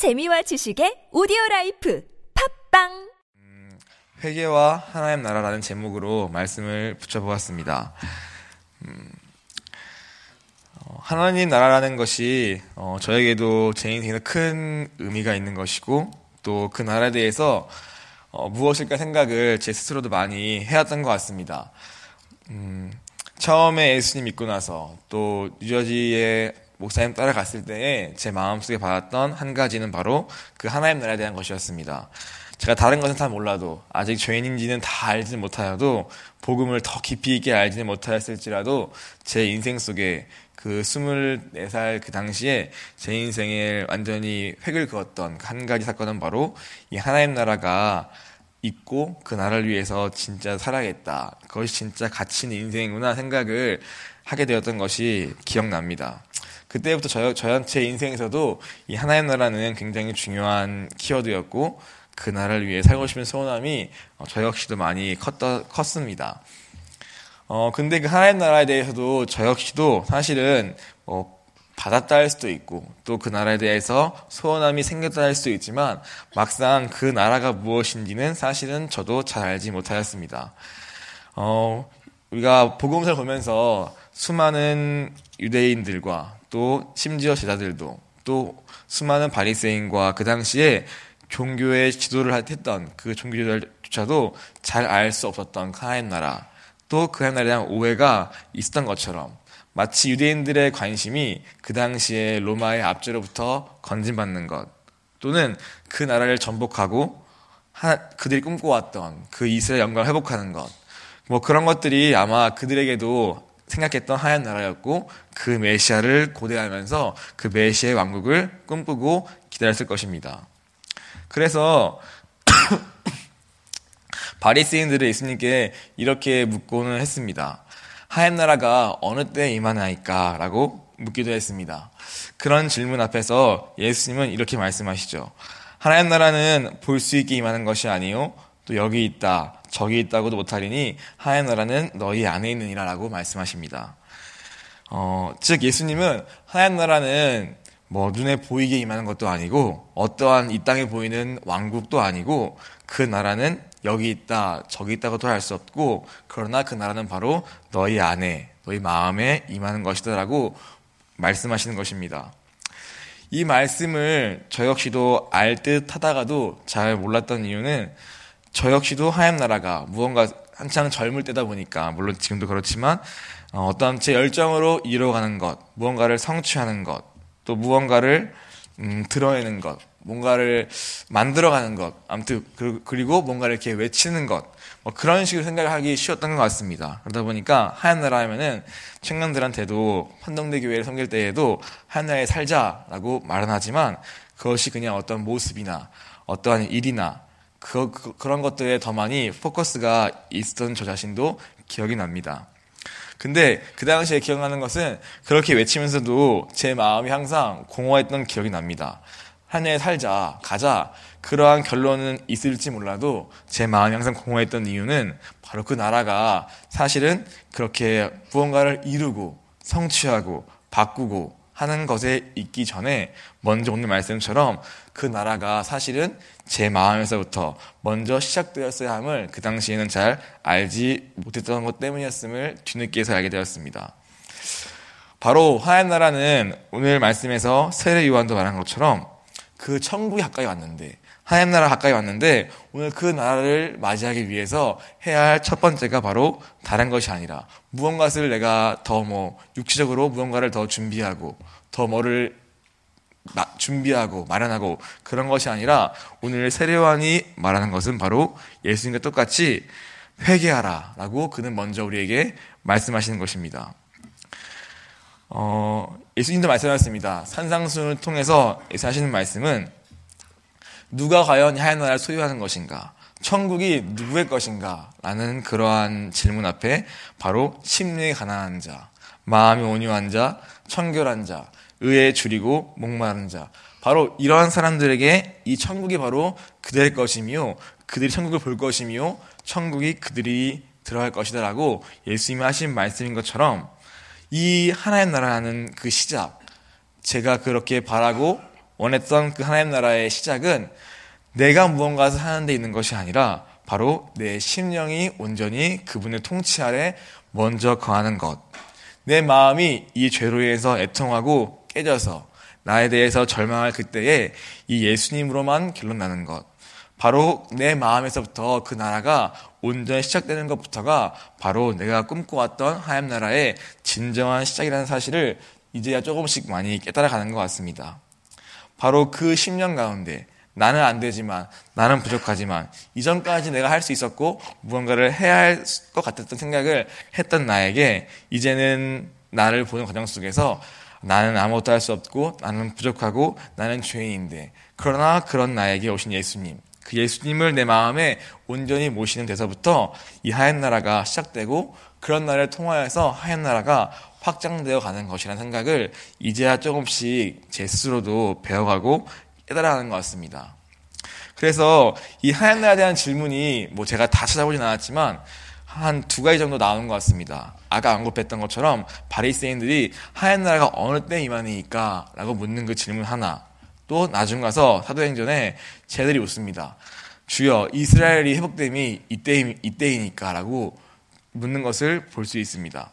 재미와 지식의 오디오 라이프 팟빵 회개와 하나님 나라라는 제목으로 말씀을 붙여보았습니다. 음, 어, 하나님 나라라는 것이 어, 저에게도 제 인생에 큰 의미가 있는 것이고 또 그 나라에 대해서 어, 무엇일까 생각을 제 스스로도 많이 해왔던 것 같습니다. 음, 처음에 예수님 믿고 나서 또 뉴저지에 목사님 따라갔을 때에 제 마음속에 받았던 한 가지는 바로 그 하나님 나라에 대한 것이었습니다. 제가 다른 것은 다 몰라도 아직 죄인인지는 다 알지는 못하여도 복음을 더 깊이 있게 알지는 못하였을지라도 제 인생 속에 그 24살 그 당시에 제 인생에 완전히 획을 그었던 한 가지 사건은 바로 이 하나님 나라가 있고 그 나라를 위해서 진짜 살아야겠다. 그것이 진짜 가치 있는 인생이구나 생각을 하게 되었던 것이 기억납니다. 그때부터 저, 저한테 인생에서도 이 하나님 나라는 굉장히 중요한 키워드였고 그 나라를 위해 살고 싶은 소원함이 어, 저 역시도 많이 컸다, 컸습니다. 어, 근데 그 하나님 나라에 대해서도 저 역시도 사실은 뭐 받았다 할 수도 있고 또 그 나라에 대해서 소원함이 생겼다 할 수도 있지만 막상 그 나라가 무엇인지는 사실은 저도 잘 알지 못하였습니다. 어, 우리가 복음서를 보면서 수많은 유대인들과 또 심지어 제자들도 또 수많은 바리새인과 그 당시에 종교의 지도를 했던 그 종교들조차도 잘 알 수 없었던 하나님 나라 또 그 하나님에 대한 오해가 있었던 것처럼 마치 유대인들의 관심이 그 당시에 로마의 압제로부터 건진받는 것 또는 그 나라를 전복하고 그들이 꿈꿔왔던 그 이스라엘 영광을 회복하는 것 뭐 그런 것들이 아마 그들에게도 생각했던 하얀 나라였고 그 메시아를 고대하면서 그 메시아의 왕국을 꿈꾸고 기다렸을 것입니다. 그래서 바리새인들의 예수님께 이렇게 묻고는 했습니다. 하얀 나라가 어느 때 임하나이까라고 묻기도 했습니다. 그런 질문 앞에서 예수님은 이렇게 말씀하시죠. 하나님 나라는 볼 수 있게 임하는 것이 아니요 또 여기 있다 저기 있다고도 못하리니 하나님 나라는 너희 안에 있느니라라고 말씀하십니다. 어, 즉 예수님은 하나님 나라는 뭐 눈에 보이게 임하는 것도 아니고 어떠한 이 땅에 보이는 왕국도 아니고 그 나라는 여기 있다 저기 있다고도 할 수 없고 그러나 그 나라는 바로 너희 안에 너희 마음에 임하는 것이다라고 말씀하시는 것입니다. 이 말씀을 저 역시도 알 듯 하다가도 잘 몰랐던 이유는 저 역시도 하얀 나라가 무언가 한창 젊을 때다 보니까 물론 지금도 그렇지만 어, 어떤 제 열정으로 이뤄가는 것, 무언가를 성취하는 것, 또 무언가를 음, 드러내는 것, 뭔가를 만들어가는 것, 아무튼 그, 그리고 뭔가를 이렇게 외치는 것, 뭐 그런 식으로 생각을 하기 쉬웠던 것 같습니다. 그러다 보니까 하얀 나라 하면은 청년들한테도 판동대 교회를 섬길 때에도 하얀 나라에 살자라고 말은 하지만 그것이 그냥 어떤 모습이나 어떠한 일이나 그, 그, 그런 것들에 더 많이 포커스가 있었던 저 자신도 기억이 납니다. 근데 그 당시에 기억나는 것은 그렇게 외치면서도 제 마음이 항상 공허했던 기억이 납니다. 한 해 살자, 가자. 그러한 결론은 있을지 몰라도 제 마음이 항상 공허했던 이유는 바로 그 나라가 사실은 그렇게 무언가를 이루고 성취하고 바꾸고 하는 것에 있기 전에 먼저 오늘 말씀처럼 그 나라가 사실은 제 마음에서부터 먼저 시작되었어야 함을 그 당시에는 잘 알지 못했던 것 때문이었음을 뒤늦게서 알게 되었습니다. 바로 하얀 나라는 오늘 말씀에서 세례 요한도 말한 것처럼 그 천국이 가까이 왔는데 하얀 나라 가까이 왔는데 오늘 그 나라를 맞이하기 위해서 해야 할 첫 번째가 바로 다른 것이 아니라 무언가를 내가 더 뭐 육체적으로 무언가를 더 준비하고 더 뭐를 준비하고 마련하고 그런 것이 아니라 오늘 세례관이 말하는 것은 바로 예수님과 똑같이 회개하라라고 그는 먼저 우리에게 말씀하시는 것입니다. 어, 예수님도 말씀하셨습니다. 산상순을 통해서 예수 하시는 말씀은 누가 과연 하얀 나라를 소유하는 것인가? 천국이 누구의 것인가? 라는 그러한 질문 앞에 바로 심령이 가난한 자, 마음이 온유한 자, 청결한 자, 의에 줄이고 목마른 자. 바로 이러한 사람들에게 이 천국이 바로 그들의 것이며 그들이 천국을 볼 것이며 천국이 그들이 들어갈 것이다라고 예수님이 하신 말씀인 것처럼 이 하나의 나라라는 그 시작 제가 그렇게 바라고 원했던 그 하나님 나라의 시작은 내가 무언가를 하는 데 있는 것이 아니라 바로 내 심령이 온전히 그분의 통치 아래 먼저 거하는 것. 내 마음이 이 죄로 인해서 애통하고 깨져서 나에 대해서 절망할 그때에 이 예수님으로만 결론 나는 것. 바로 내 마음에서부터 그 나라가 온전히 시작되는 것부터가 바로 내가 꿈꿔왔던 하나님 나라의 진정한 시작이라는 사실을 이제야 조금씩 많이 깨달아가는 것 같습니다. 바로 그 10년 가운데 나는 안 되지만 나는 부족하지만 이전까지 내가 할 수 있었고 무언가를 해야 할 것 같았던 생각을 했던 나에게 이제는 나를 보는 과정 속에서 나는 아무것도 할 수 없고 나는 부족하고 나는 죄인인데 그러나 그런 나에게 오신 예수님 그 예수님을 내 마음에 온전히 모시는 데서부터 이 하얀 나라가 시작되고 그런 나라를 통하여서 하얀 나라가 확장되어 가는 것이라는 생각을 이제야 조금씩 제 스스로도 배워가고 깨달아가는 것 같습니다. 그래서 이 하얀 나라에 대한 질문이 뭐 제가 다 찾아보진 않았지만 한 두 가지 정도 나오는 것 같습니다. 아까 언급했던 것처럼 바리새인들이 하얀 나라가 어느 때 임하니까 라고 묻는 그 질문 하나 또 나중 가서 사도행전에 쟤들이 웃습니다. 주여 이스라엘이 회복됨이 이때 이때이니까라고 묻는 것을 볼 수 있습니다.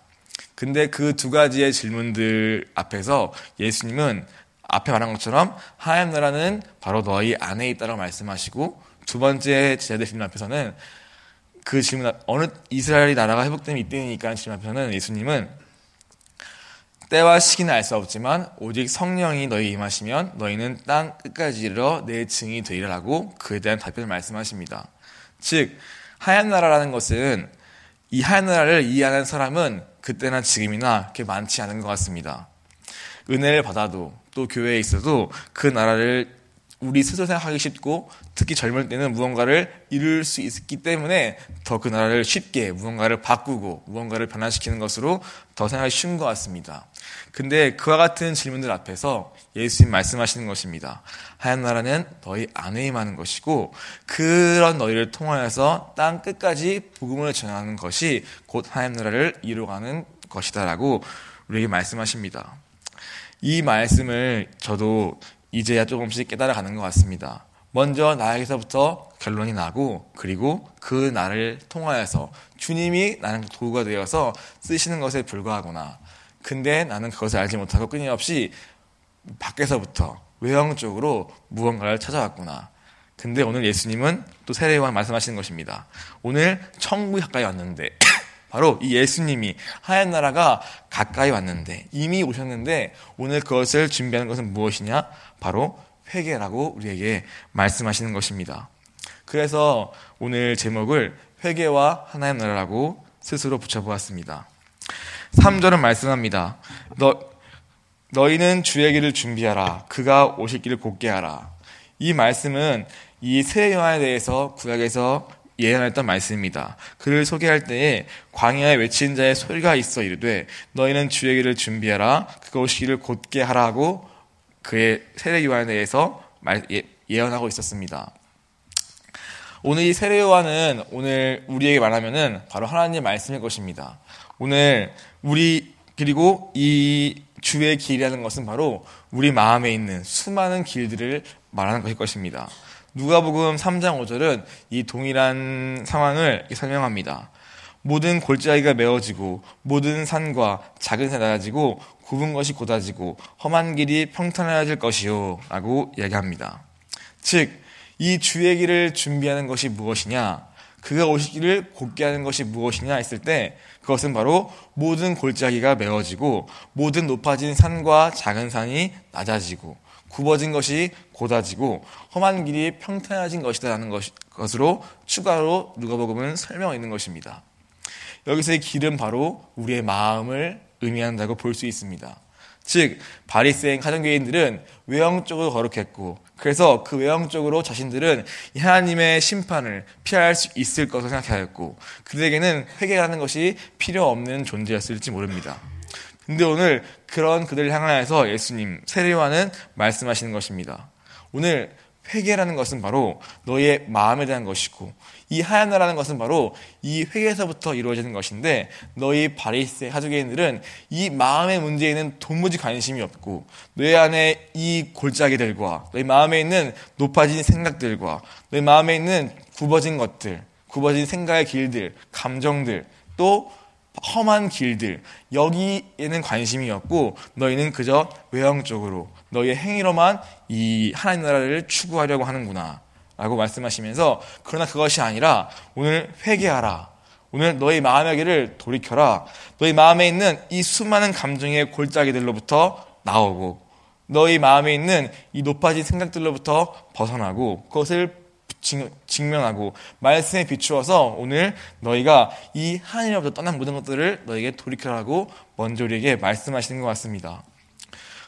근데 그 두 가지의 질문들 앞에서 예수님은 앞에 말한 것처럼 하나님 나라는 바로 너희 안에 있다고 말씀하시고 두 번째 제자들 앞에서는 그 질문 어느 이스라엘이 나라가 회복되면 이때니까 질문 앞에서는 예수님은 때와 시기는 알 수 없지만 오직 성령이 너희 임하시면 너희는 땅 끝까지 이르러 내 증이 되리라고 그에 대한 답변을 말씀하십니다. 즉 하얀 나라라는 것은 이 하얀 나라를 이해하는 사람은 그때나 지금이나 그렇게 많지 않은 것 같습니다. 은혜를 받아도 또 교회에 있어도 그 나라를 우리 스스로 생각하기 쉽고 특히 젊을 때는 무언가를 이룰 수 있기 때문에 더 그 나라를 쉽게 무언가를 바꾸고 무언가를 변화시키는 것으로 더 생각하기 쉬운 것 같습니다. 근데 그와 같은 질문들 앞에서 예수님 말씀하시는 것입니다. 하얀 나라는 너희 안에 임하는 것이고 그런 너희를 통하여서 땅 끝까지 복음을 전하는 것이 곧 하얀 나라를 이루어가는 것이다라고 우리에게 말씀하십니다. 이 말씀을 저도 이제야 조금씩 깨달아가는 것 같습니다. 먼저 나에게서부터 결론이 나고 그리고 그 나를 통하여서 주님이 나는 도구가 되어서 쓰시는 것에 불과하구나. 근데 나는 그것을 알지 못하고 끊임없이 밖에서부터 외형적으로 무언가를 찾아왔구나. 근데 오늘 예수님은 또 세례요한 말씀하시는 것입니다. 오늘 천국이 가까이 왔는데 바로 이 예수님이 하얀 나라가 가까이 왔는데 이미 오셨는데 오늘 그것을 준비하는 것은 무엇이냐? 바로 회개라고 우리에게 말씀하시는 것입니다. 그래서 오늘 제목을 회개와 하나님 나라라고 스스로 붙여보았습니다. 3절은 말씀합니다. 너, 너희는 주의 길을 준비하라. 그가 오실 길을 곧게 하라. 이 말씀은 이새 요한에 대해서 구약에서 예언했던 말씀입니다. 그를 소개할 때에 광야에 외친 자의 소리가 있어 이르되 너희는 주의 길을 준비하라. 그가 길을 곧게 하라고 그의 세례 요한에 대해서 말, 예, 예언하고 있었습니다. 오늘 이 세례 요한은 오늘 우리에게 말하면은 바로 하나님의 말씀일 것입니다. 오늘 우리 그리고 이 주의 길이라는 것은 바로 우리 마음에 있는 수많은 길들을 말하는 것일 것입니다. 누가복음 3장 5절은 이 동일한 상황을 설명합니다. 모든 골짜기가 메워지고 모든 산과 작은 산 낮아지고 굽은 것이 곧아지고 험한 길이 평탄해질 것이요 라고 이야기합니다. 즉, 이 주의 길을 준비하는 것이 무엇이냐? 그가 오시기를 곧게 하는 것이 무엇이냐 했을 때 그것은 바로 모든 골짜기가 메워지고 모든 높아진 산과 작은 산이 낮아지고 굽어진 것이 곧아지고 험한 길이 평탄해진 것이다라는 것으로 추가로 누가복음은 설명하고 있는 것입니다. 여기서의 길은 바로 우리의 마음을 의미한다고 볼 수 있습니다. 즉 바리새인 가정교인들은 외형적으로 거룩했고 그래서 그 외형적으로 자신들은 하나님의 심판을 피할 수 있을 것을 생각하였고 그들에게는 회개하는 것이 필요 없는 존재였을지 모릅니다. 근데 오늘 그런 그들을 향하여서 예수님 세례와는 말씀하시는 것입니다. 오늘 회개라는 것은 바로 너의 마음에 대한 것이고 이 하얀 나라는 것은 바로 이 회개에서부터 이루어지는 것인데 너희 바리새 하두개인들은 이 마음의 문제에는 도무지 관심이 없고 너희 안에 이 골짜기들과 너희 마음에 있는 높아진 생각들과 너희 마음에 있는 굽어진 것들 굽어진 생각의 길들 감정들 또 험한 길들. 여기에는 관심이 없고 너희는 그저 외형적으로 너희의 행위로만 이 하나님 나라를 추구하려고 하는구나. 라고 말씀하시면서 그러나 그것이 아니라 오늘 회개하라. 오늘 너희 마음의 길을 돌이켜라. 너희 마음에 있는 이 수많은 감정의 골짜기들로부터 나오고 너희 마음에 있는 이 높아진 생각들로부터 벗어나고 그것을 직면하고 말씀에 비추어서 오늘 너희가 이 하나님으로부터 떠난 모든 것들을 너에게 돌이켜라고 먼저 우리에게 말씀하시는 것 같습니다.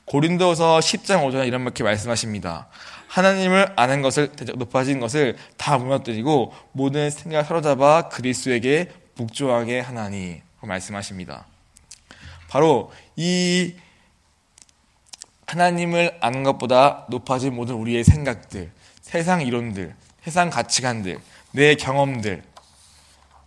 고린도서 10장 5절에 이런 렇게 말씀하십니다. 하나님을 아는 것을 높아진 것을 다 무너뜨리고 모든 생각을 사로잡아 그리스도에게 묵조하게 하나니 말씀하십니다. 바로 이 하나님을 아는 것보다 높아진 모든 우리의 생각들, 세상 이론들, 세상 가치관들, 내 경험들,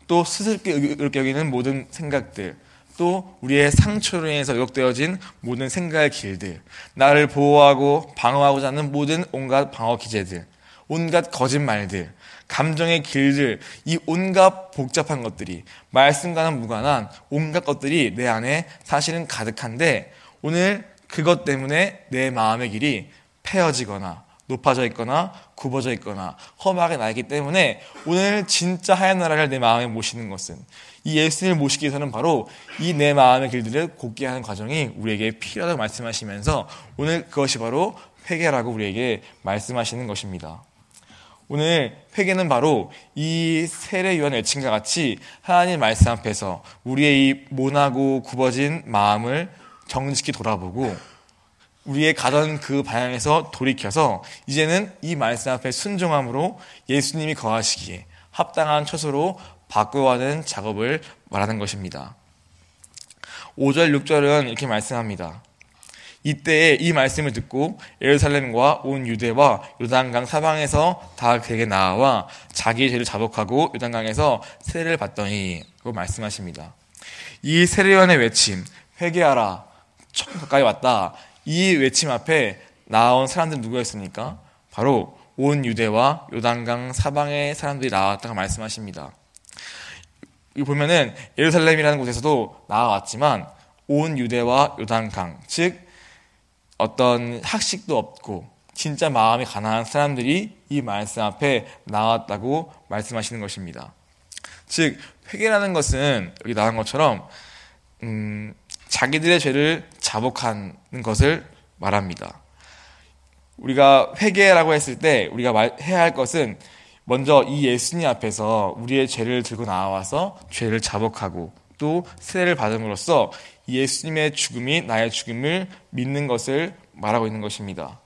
또 스스럽게 여기는 모든 생각들, 또 우리의 상처로 인해서 요격되어진 모든 생각의 길들, 나를 보호하고 방어하고자 하는 모든 온갖 방어 기제들, 온갖 거짓말들, 감정의 길들, 이 온갖 복잡한 것들이 말씀과는 무관한 온갖 것들이 내 안에 사실은 가득한데 오늘 그것 때문에 내 마음의 길이 패어지거나 높아져 있거나 굽어져 있거나 험하게 나 있기 때문에 오늘 진짜 하얀 나라를 내 마음에 모시는 것은 이 예수님을 모시기 위해서는 바로 이 내 마음의 길들을 곱게 하는 과정이 우리에게 필요하다고 말씀하시면서 오늘 그것이 바로 회개라고 우리에게 말씀하시는 것입니다. 오늘 회개는 바로 이 세례 요한 외침과 같이 하나님 말씀 앞에서 우리의 이 모나고 굽어진 마음을 정직히 돌아보고 우리의 가던 그 방향에서 돌이켜서 이제는 이 말씀 앞에 순종함으로 예수님이 거하시기에 합당한 처소로 바꾸어가는 작업을 말하는 것입니다. 5절, 6절은 이렇게 말씀합니다. 이때에 이 말씀을 듣고 예루살렘과 온 유대와 요단강 사방에서 다 그에게 나와 자기의 죄를 자복하고 요단강에서 세례를 받더니 그 말씀하십니다. 이 세례원의 외침 회개하라 좀 가까이 왔다 이 외침 앞에 나온 사람들 누구였습니까? 바로 온 유대와 요단강 사방의 사람들이 나왔다고 말씀하십니다. 이 보면은 예루살렘이라는 곳에서도 나와왔지만 온 유대와 요단강 즉 어떤 학식도 없고 진짜 마음이 가난한 사람들이 이 말씀 앞에 나왔다고 말씀하시는 것입니다. 즉 회개라는 것은 여기 나온 것처럼 음, 자기들의 죄를 자복하는 것을 말합니다. 우리가 회개라고 했을 때 우리가 말, 해야 할 것은 먼저 이 예수님 앞에서 우리의 죄를 들고 나와서 죄를 자복하고 또 세례를 받음으로써 예수님의 죽음이 나의 죽음을 믿는 것을 말하고 있는 것입니다.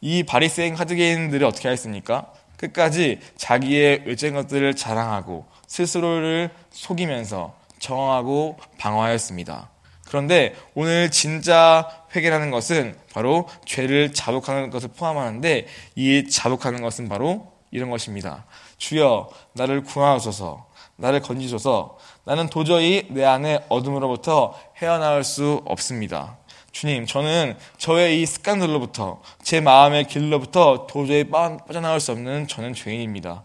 이 바리새인 카드게인들이 어떻게 했습니까? 끝까지 자기의 외적인 것들을 자랑하고 스스로를 속이면서 정하고 방어하였습니다. 그런데 오늘 진짜 회개라는 것은 바로 죄를 자복하는 것을 포함하는데 이 자복하는 것은 바로 이런 것입니다. 주여 나를 구하소서 나를 건지소서 나는 도저히 내 안에 어둠으로부터 헤어나올 수 없습니다. 주님, 저는 저의 이 습관들로부터 제 마음의 길로부터 도저히 빠져나올 수 없는 저는 죄인입니다.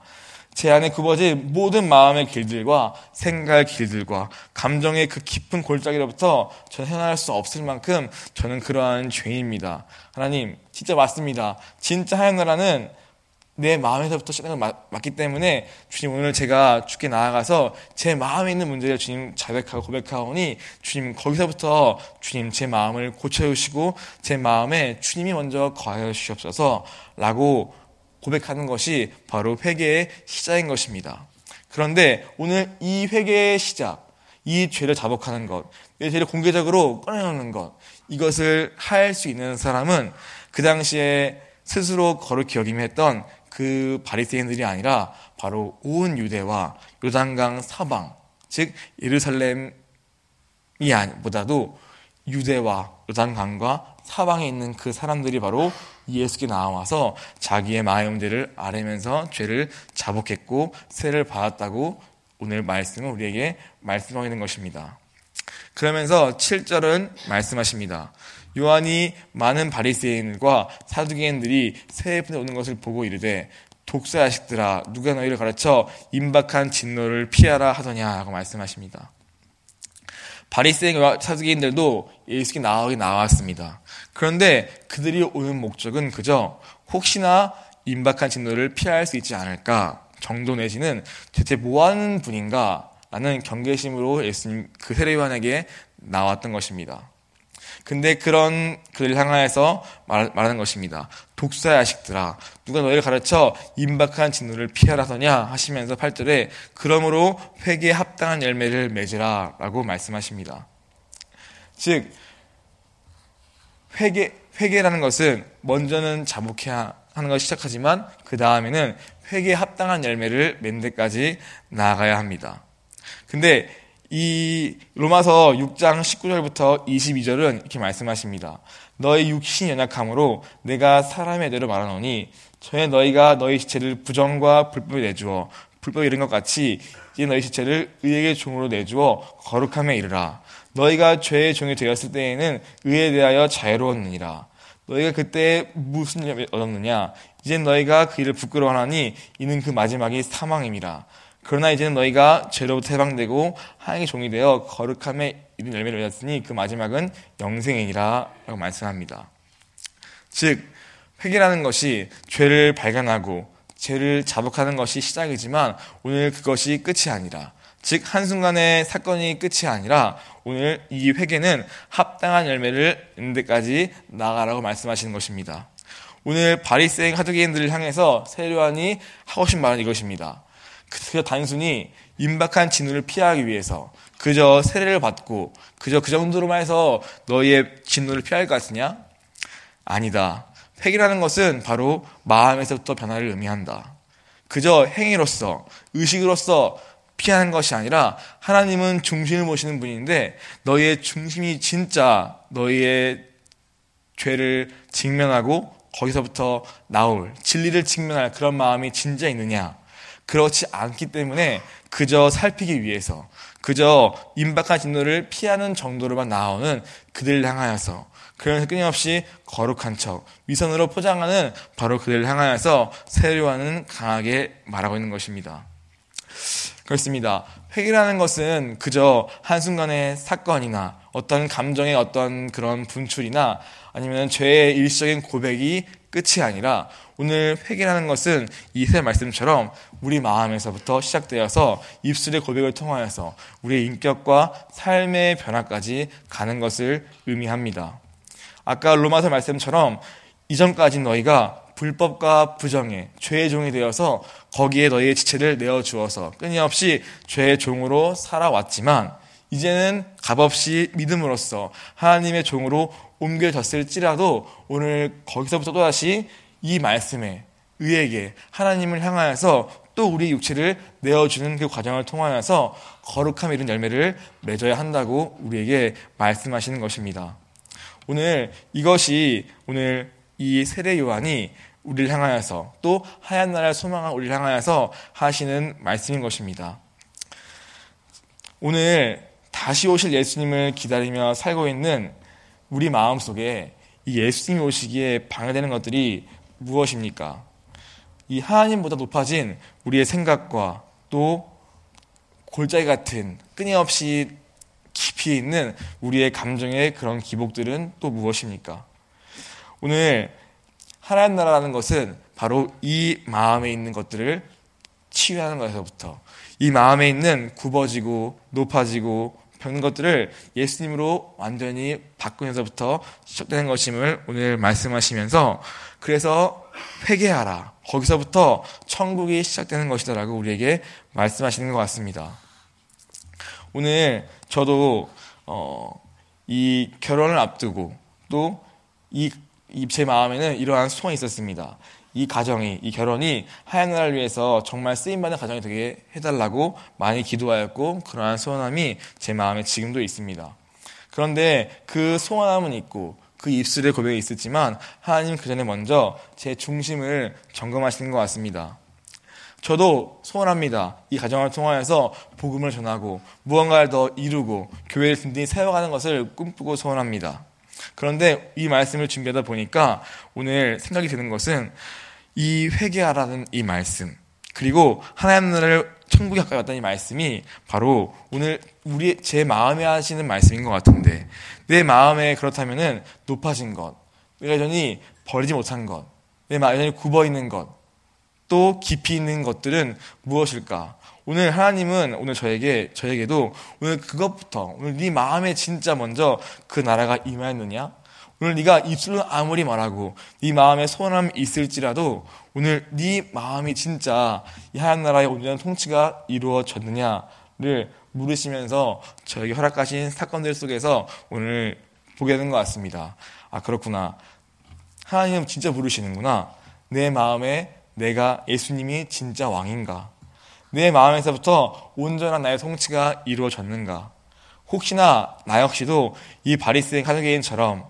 제 안에 굽어진 모든 마음의 길들과 생각의 길들과 감정의 그 깊은 골짜기로부터 저는 헤어날 수 없을 만큼 저는 그러한 죄인입니다. 하나님, 진짜 맞습니다. 진짜 나라는 내 마음에서부터 시작하는 맞기 때문에 주님 오늘 제가 주께 나아가서 제 마음에 있는 문제를 주님 자백하고 고백하오니 주님 거기서부터 주님 제 마음을 고쳐주시고 제 마음에 주님이 먼저 거하여 주시옵소서 라고 고백하는 것이 바로 회개의 시작인 것입니다. 그런데 오늘 이 회개의 시작, 이 죄를 자복하는 것, 내 죄를 공개적으로 꺼내놓는 것, 이것을 할 수 있는 사람은 그 당시에 스스로 거룩히 여김 했던 그 바리새인들이 아니라 바로 온 유대와 요단강 사방, 즉 예루살렘이 보다도 유대와 요단강과 사방에 있는 그 사람들이 바로 예수께 나와서 자기의 마음들을 아뢰면서 죄를 자복했고 세를 받았다고 오늘 말씀은 우리에게 말씀하고 있는 것입니다. 그러면서 7절은 말씀하십니다. 요한이 많은 바리새인과 사두개인들이 새해분에 오는 것을 보고 이르되 독사 야식들아 누가 너희를 가르쳐 임박한 진노를 피하라 하더냐라고 말씀하십니다. 바리새인과 사두개인들도 예수께 나오게 나왔습니다. 그런데 그들이 오는 목적은 그저 혹시나 임박한 진노를 피할 수 있지 않을까 정도 내지는 대체 뭐 하는 분인가 라는 경계심으로 예수님 그 세례요한에게 나왔던 것입니다. 근데 그런 그를 향하여서 말, 하는 것입니다. 독사 야식들아 누가 너희를 가르쳐 임박한 진노를 피하라더냐 하시면서 8절에 그러므로 회개에 합당한 열매를 맺으라 라고 말씀하십니다. 즉 회개 회개라는 것은 먼저는 자복해야 하는 것을 시작하지만 그 다음에는 회개에 합당한 열매를 맺는 데까지 나아가야 합니다. 근데 이 로마서 6장 19절부터 22절은 이렇게 말씀하십니다. 너의 육신이 연약함으로 내가 사람의 대로 말하노니 전에 너희가 너희 지체를 부정과 불법에 내주어 불법에 이른 것 같이 이제 너희 지체를 의에게 종으로 내주어 거룩함에 이르라. 너희가 죄의 종이 되었을 때에는 의에 대하여 자유로웠느니라. 너희가 그때 무슨 일을 얻었느냐? 이제 너희가 그 일을 부끄러워하니 이는 그 마지막이 사망임이라. 그러나 이제는 너희가 죄로부터 해방되고 하나님의 종이 되어 거룩함에 이른 열매를 맺었으니 그 마지막은 영생이니라 라고 말씀합니다. 즉 회개라는 것이 죄를 발견하고 죄를 자복하는 것이 시작이지만 오늘 그것이 끝이 아니라 즉 한순간의 사건이 끝이 아니라 오늘 이 회개는 합당한 열매를 맺는 데까지 나가라고 말씀하시는 것입니다. 오늘 바리새인 하두개인들을 향해서 세례요한이 하고 싶은 말은 이것입니다. 그저 단순히 임박한 진노를 피하기 위해서 그저 세례를 받고 그저 그 정도로만 해서 너희의 진노를 피할 것 같으냐? 아니다. 회개라는 것은 바로 마음에서부터 변화를 의미한다. 그저 행위로서 의식으로서 피하는 것이 아니라 하나님은 중심을 보시는 분인데 너희의 중심이 진짜 너희의 죄를 직면하고 거기서부터 나올 진리를 직면할 그런 마음이 진짜 있느냐 그렇지 않기 때문에 그저 살피기 위해서 그저 임박한 진노를 피하는 정도로만 나오는 그들을 향하여서 그러면서 끊임없이 거룩한 척 위선으로 포장하는 바로 그들을 향하여서 세례와는 강하게 말하고 있는 것입니다. 그렇습니다. 회개라는 것은 그저 한순간의 사건이나 어떤 감정의 어떤 그런 분출이나 아니면 죄의 일시적인 고백이 끝이 아니라 오늘 회개라는 것은 이세 말씀처럼 우리 마음에서부터 시작되어서 입술의 고백을 통하여서 우리의 인격과 삶의 변화까지 가는 것을 의미합니다. 아까 로마서 말씀처럼 이전까지 너희가 불법과 부정에 죄의 종이 되어서 거기에 너희의 지체를 내어 주어서 끊임없이 죄의 종으로 살아왔지만 이제는 값없이 믿음으로써 하나님의 종으로 옮겨졌을지라도 오늘 거기서부터 또다시 이 말씀에 의에게 하나님을 향하여서 또 우리 육체를 내어주는 그 과정을 통하여서 거룩함 이런 열매를 맺어야 한다고 우리에게 말씀하시는 것입니다. 오늘 이것이 오늘 이 세례 요한이 우리를 향하여서 또 하얀 나라를 소망한 우리를 향하여서 하시는 말씀인 것입니다. 오늘 다시 오실 예수님을 기다리며 살고 있는 우리 마음 속에 이 예수님이 오시기에 방해되는 것들이 무엇입니까? 이 하나님보다 높아진 우리의 생각과 또 골짜기 같은 끊임없이 깊이 있는 우리의 감정의 그런 기복들은 또 무엇입니까? 오늘 하나님 나라라는 것은 바로 이 마음에 있는 것들을 치유하는 것에서부터 이 마음에 있는 굽어지고 높아지고 겪는 것들을 예수님으로 완전히 바꾸면서부터 시작되는 것임을 오늘 말씀하시면서 그래서 회개하라. 거기서부터 천국이 시작되는 것이다라고 우리에게 말씀하시는 것 같습니다. 오늘 저도 어, 이 결혼을 앞두고 또 이 제 마음에는 이러한 소원이 있었습니다. 이 가정이, 이 결혼이 하얀 나라를 위해서 정말 쓰임받는 가정이 되게 해달라고 많이 기도하였고, 그러한 소원함이 제 마음에 지금도 있습니다. 그런데 그 소원함은 있고, 그 입술의 고백이 있었지만 하나님 그 전에 먼저 제 중심을 점검하시는 것 같습니다. 저도 소원합니다. 이 가정을 통하여서 복음을 전하고 무언가를 더 이루고 교회를 든든히 세워가는 것을 꿈꾸고 소원합니다. 그런데 이 말씀을 준비하다 보니까 오늘 생각이 드는 것은 이 회개하라는 이 말씀 그리고 하나님 나라를 천국에 가까이 왔다는 이 말씀이 바로 오늘 우리 제 마음에 하시는 말씀인 것 같은데 내 마음에 그렇다면은 높아진 것, 내가 여전히 버리지 못한 것, 내 마음에 굽어 있는 것, 또 깊이 있는 것들은 무엇일까? 오늘 하나님은 오늘 저에게 저에게도 오늘 그것부터 오늘 네 마음에 진짜 먼저 그 나라가 임하였느냐? 오늘 네가 입술로 아무리 말하고 네 마음에 소원함이 있을지라도 오늘 네 마음이 진짜 이 하나님 나라의 온전한 통치가 이루어졌느냐를 물으시면서 저에게 허락하신 사건들 속에서 오늘 보게 된 것 같습니다. 아 그렇구나. 하나님 진짜 부르시는구나. 내 마음에 내가 예수님이 진짜 왕인가? 내 마음에서부터 온전한 나의 통치가 이루어졌는가? 혹시나 나 역시도 이 바리스의 카드게인처럼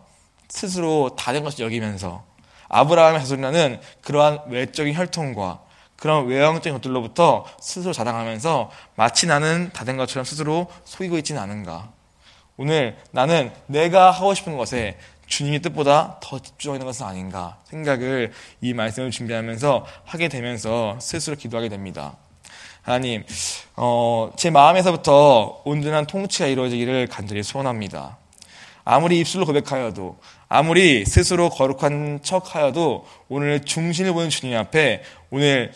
스스로 다된 것을 여기면서 아브라함의 자손이라는 그러한 외적인 혈통과 그런 외형적인 것들로부터 스스로 자랑하면서 마치 나는 다된 것처럼 스스로 속이고 있지는 않은가. 오늘 나는 내가 하고 싶은 것에 주님의 뜻보다 더 집중하는 것은 아닌가 생각을 이 말씀을 준비하면서 하게 되면서 스스로 기도하게 됩니다. 하나님, 어, 제 마음에서부터 온전한 통치가 이루어지기를 간절히 소원합니다. 아무리 입술로 고백하여도, 아무리 스스로 거룩한 척 하여도 오늘 중심을 보는 주님 앞에 오늘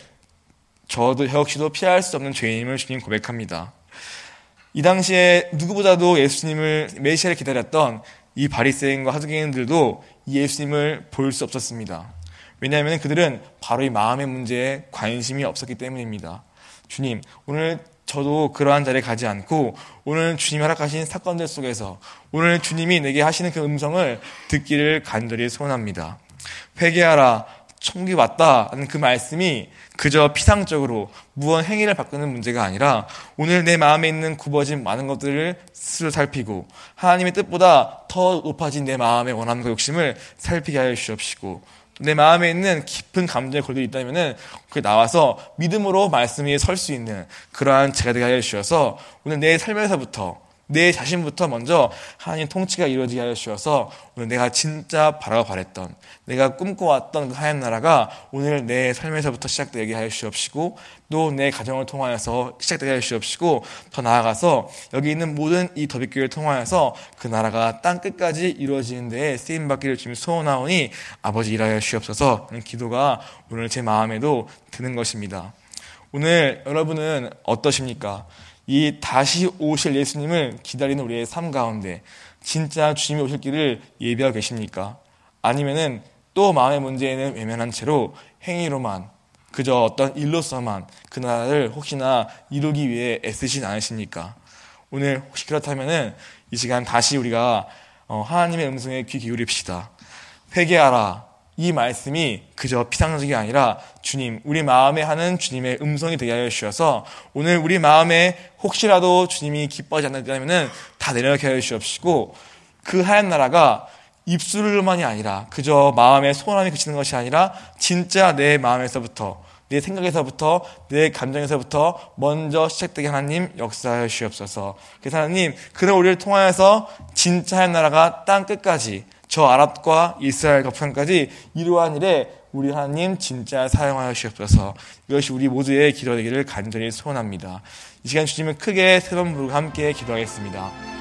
저도 역시도 피할 수 없는 죄인임을 주님 고백합니다. 이 당시에 누구보다도 예수님을 메시아를 기다렸던 이 바리새인과 하두개인들도 이 예수님을 볼 수 없었습니다. 왜냐하면 그들은 바로 이 마음의 문제에 관심이 없었기 때문입니다. 주님, 오늘 저도 그러한 자리에 가지 않고 오늘 주님이 허락하신 사건들 속에서 오늘 주님이 내게 하시는 그 음성을 듣기를 간절히 소원합니다. 회개하라, 총기 왔다는 그 말씀이 그저 피상적으로 무언 행위를 바꾸는 문제가 아니라 오늘 내 마음에 있는 굽어진 많은 것들을 스스로 살피고 하나님의 뜻보다 더 높아진 내 마음의 원함과 욕심을 살피게 하여 주시옵시고 내 마음에 있는 깊은 감정에 걸려 있다면은 그 나와서 믿음으로 말씀 위에 설 수 있는 그러한 제가 되게 하여 주셔서 오늘 내 삶에서부터 내 자신부터 먼저 하나님 통치가 이루어지게 하여 주셔서 오늘 내가 진짜 바라고 바랬던 내가 꿈꿔왔던 그 하얀 나라가 오늘 내 삶에서부터 시작되게 하여 주옵시고 또 내 가정을 통하여서 시작되게 하여 주옵시고 더 나아가서 여기 있는 모든 이 더비교회를 통하여서 그 나라가 땅 끝까지 이루어지는 데에 쓰임 받기를 주님 소원하오니 아버지 일하여 주옵소서 하는 기도가 오늘 제 마음에도 드는 것입니다. 오늘 여러분은 어떠십니까? 이 다시 오실 예수님을 기다리는 우리의 삶 가운데 진짜 주님이 오실 길을 예비하고 계십니까? 아니면은 또 마음의 문제에는 외면한 채로 행위로만 그저 어떤 일로서만 그 나라를 혹시나 이루기 위해 애쓰진 않으십니까? 오늘 혹시 그렇다면은 이 시간 다시 우리가 어, 하나님의 음성에 귀 기울입시다. 회개하라. 이 말씀이 그저 피상적이 아니라 주님, 우리 마음에 하는 주님의 음성이 되게 하여 주셔서 오늘 우리 마음에 혹시라도 주님이 기뻐하지 않는다면 다 내려놓게 하여 주옵시고 그 하얀 나라가 입술로만이 아니라 그저 마음에 소원함이 그치는 것이 아니라 진짜 내 마음에서부터 내 생각에서부터 내 감정에서부터 먼저 시작되게 하나님 역사하여 주옵소서. 그래서 하나님 그런 우리를 통하여서 진짜 하얀 나라가 땅 끝까지 저 아랍과 이스라엘 거편까지 이러한 일에 우리 하나님 진짜 사용하여 주옵소서 이것이 우리 모두의 기도 되기를 간절히 소원합니다. 이 시간 주님은 크게 세 번 부르고 함께 기도하겠습니다.